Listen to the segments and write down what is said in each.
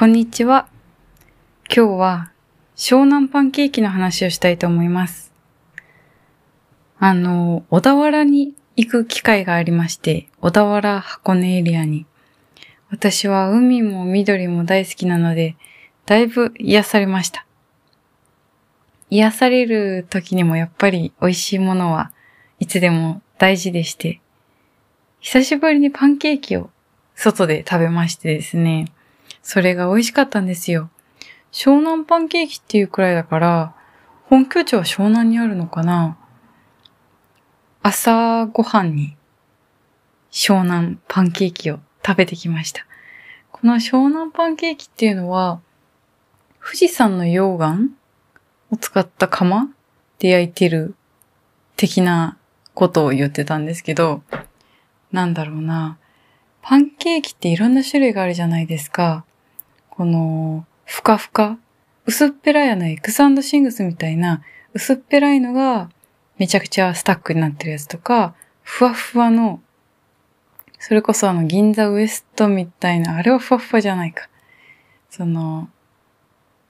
こんにちは。今日は湘南パンケーキの話をしたいと思います。あの、小田原に行く機会がありまして、小田原箱根エリアに。私は海も緑も大好きなので、だいぶ癒されました。癒される時にもやっぱり美味しいものはいつでも大事でして、久しぶりにパンケーキを外で食べましてですね、それが美味しかったんですよ。湘南パンケーキっていうくらいだから、本拠地は湘南にあるのかな朝ごはんに湘南パンケーキを食べてきました。この湘南パンケーキっていうのは、富士山の溶岩を使った釜で焼いてる的なことを言ってたんですけど、なんだろうな。パンケーキっていろんな種類があるじゃないですか。この、ふかふか、薄っぺらいあのエクサンドシングスみたいな、薄っぺらいのがめちゃくちゃスタックになってるやつとか、ふわふわの、それこそあの銀座ウエストみたいな、あれはふわふわじゃないか。その、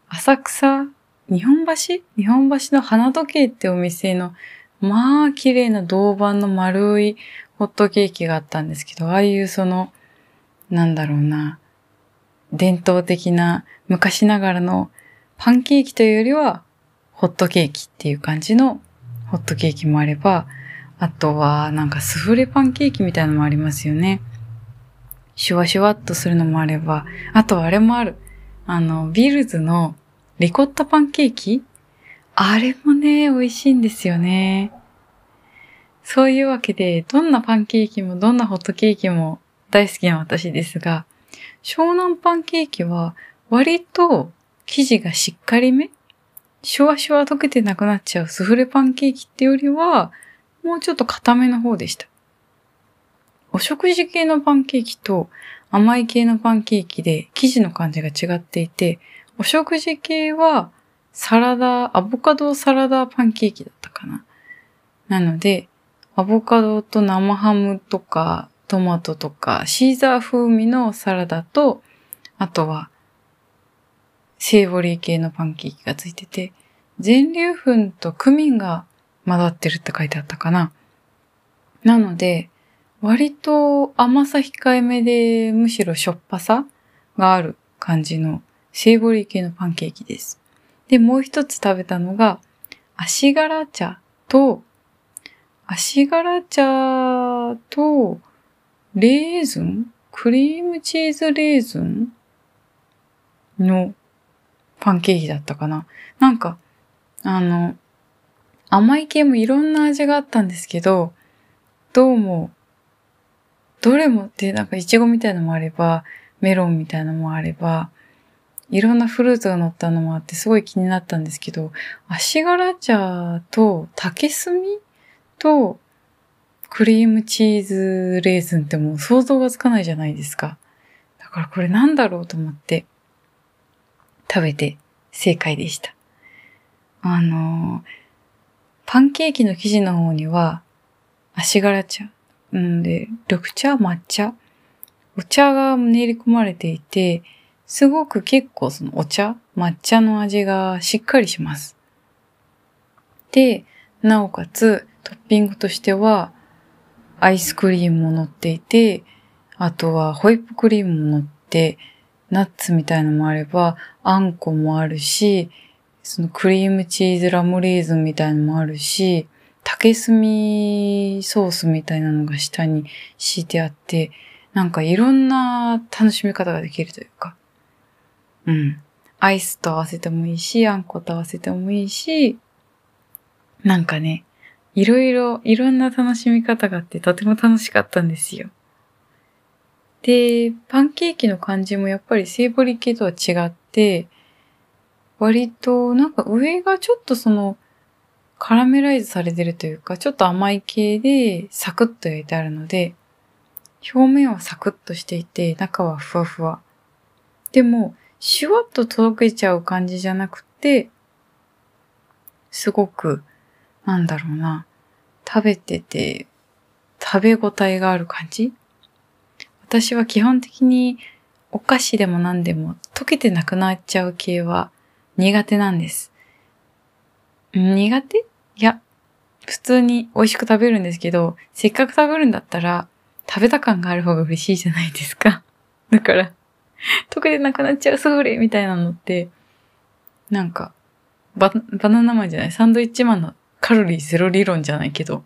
浅草日本橋？日本橋の花時計ってお店の、まあ綺麗な銅板の丸いホットケーキがあったんですけど、ああいうその、なんだろうな、伝統的な昔ながらのパンケーキというよりは、ホットケーキっていう感じのホットケーキもあれば、あとはなんかスフレパンケーキみたいなのもありますよね。シュワシュワっとするのもあれば、あとあれもある。あの、ビルズのリコッタパンケーキ？あれもね、美味しいんですよね。そういうわけで、どんなパンケーキもどんなホットケーキも大好きな私ですが、湘南パンケーキは割と生地がしっかりめシュワシュワ溶けてなくなっちゃうスフレパンケーキってよりは、もうちょっと固めの方でした。お食事系のパンケーキと甘い系のパンケーキで生地の感じが違っていて、お食事系はサラダ、アボカドサラダパンケーキだったかな。なので、アボカドと生ハムとかトマトとかシーザー風味のサラダと、あとはセーボリー系のパンケーキがついてて、全粒粉とクミンが混ざってるって書いてあったかな。なので、割と甘さ控えめで、むしろしょっぱさがある感じのセーボリー系のパンケーキです。で、もう一つ食べたのが、足柄茶と、足柄茶と、レーズン？クリームチーズレーズン？のパンケーキだったかな？なんか、あの、甘い系もいろんな味があったんですけど、どうも、どれもってなんかイチゴみたいなのもあれば、メロンみたいなのもあれば、いろんなフルーツが乗ったのもあってすごい気になったんですけど、足柄茶と竹炭とクリームチーズレーズンってもう想像がつかないじゃないですか。だからこれなんだろうと思って食べて正解でした。あの、パンケーキの生地の方には足柄茶、うんで、緑茶、抹茶、お茶が練り込まれていて、すごく結構そのお茶、抹茶の味がしっかりします。で、なおかつトッピングとしてはアイスクリームも乗っていて、あとはホイップクリームも乗って、ナッツみたいのもあれば、あんこもあるし、そのクリームチーズラムレーズンみたいのもあるし、竹炭ソースみたいなのが下に敷いてあって、なんかいろんな楽しみ方ができるというか。うん。アイスと合わせてもいいし、あんこと合わせてもいいし、なんかね、いろいろ、いろんな楽しみ方があってとても楽しかったんですよ。で、パンケーキの感じもやっぱりセーボリー系とは違って、割となんか上がちょっとそのカラメライズされてるというか、ちょっと甘い系でサクッと焼いてあるので、表面はサクッとしていて、中はふわふわ。でも、シュワッととろけちゃう感じじゃなくて、すごく、なんだろうな、食べてて、食べ応えがある感じ？私は基本的にお菓子でも何でも溶けてなくなっちゃう系は苦手なんです。苦手？いや、普通に美味しく食べるんですけど、せっかく食べるんだったら、食べた感がある方が嬉しいじゃないですか。だから、溶けてなくなっちゃうそれみたいなのって、なんか、バ、バナナマンじゃない、サンドイッチマンのカロリーゼロ理論じゃないけど、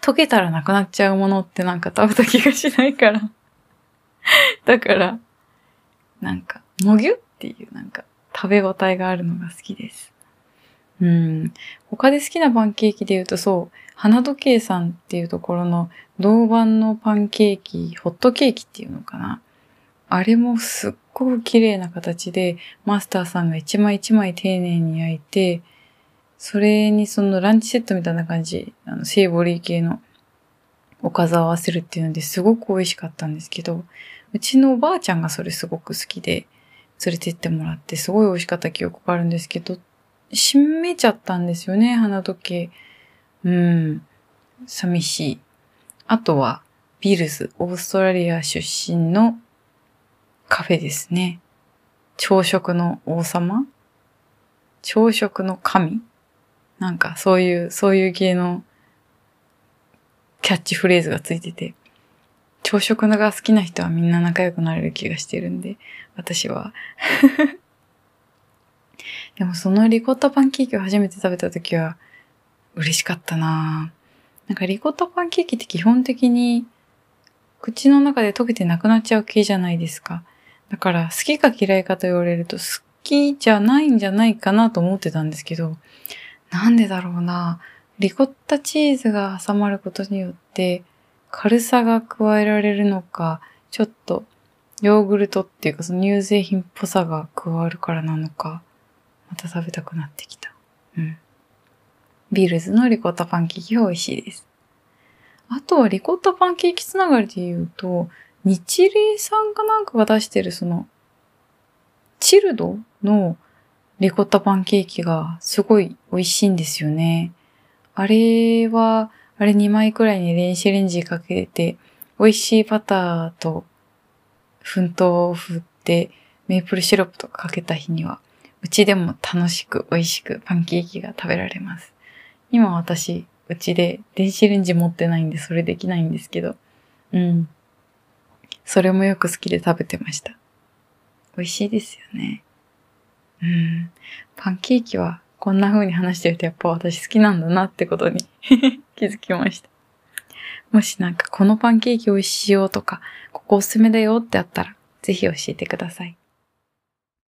溶けたらなくなっちゃうものってなんか食べた気がしないから だから、なんか、もぎゅっていうなんか食べ応えがあるのが好きです。うん。他で好きなパンケーキで言うとそう、花時計さんっていうところの銅板のパンケーキ、ホットケーキっていうのかな。あれもすっごく綺麗な形で、マスターさんが一枚一枚丁寧に焼いて、それにそのランチセットみたいな感じ、あの、セーボリー系のおかずを合わせるっていうのですごく美味しかったんですけど、うちのおばあちゃんがそれすごく好きで、連れてってもらってすごい美味しかった記憶があるんですけど、閉めちゃったんですよね、花時計。うん。寂しい。あとは、ビルズ、オーストラリア出身のカフェですね。朝食の王様？朝食の神？なんかそういう、そういう系のキャッチフレーズがついてて、朝食のが好きな人はみんな仲良くなれる気がしてるんで、私は でもそのリコッタパンケーキを初めて食べた時は嬉しかったななんかリコッタパンケーキって基本的に口の中で溶けてなくなっちゃう系じゃないですか。だから好きか嫌いかと言われると好きじゃないんじゃないかなと思ってたんですけど、なんでだろうなリコッタチーズが挟まることによって軽さが加えられるのか、ちょっとヨーグルトっていうかその乳製品っぽさが加わるからなのか、また食べたくなってきた。うん。ビールズのリコッタパンケーキが美味しいです。あとはリコッタパンケーキつながりで言うと、日霊さんかなんかが出してるその、チルドのリコッタパンケーキがすごい美味しいんですよね。あれは、あれ2枚くらいに電子レンジかけて、美味しいバターと粉糖を振って、メープルシロップとかかけた日には、うちでも楽しく美味しくパンケーキが食べられます。今私、うちで電子レンジ持ってないんでそれできないんですけど、うん。それもよく好きで食べてました。美味しいですよね。うん。パンケーキはこんな風に話してるとやっぱ私好きなんだなってことに 気づきました。もしなんかこのパンケーキ美味しいよとか、ここおすすめだよってあったら、ぜひ教えてください。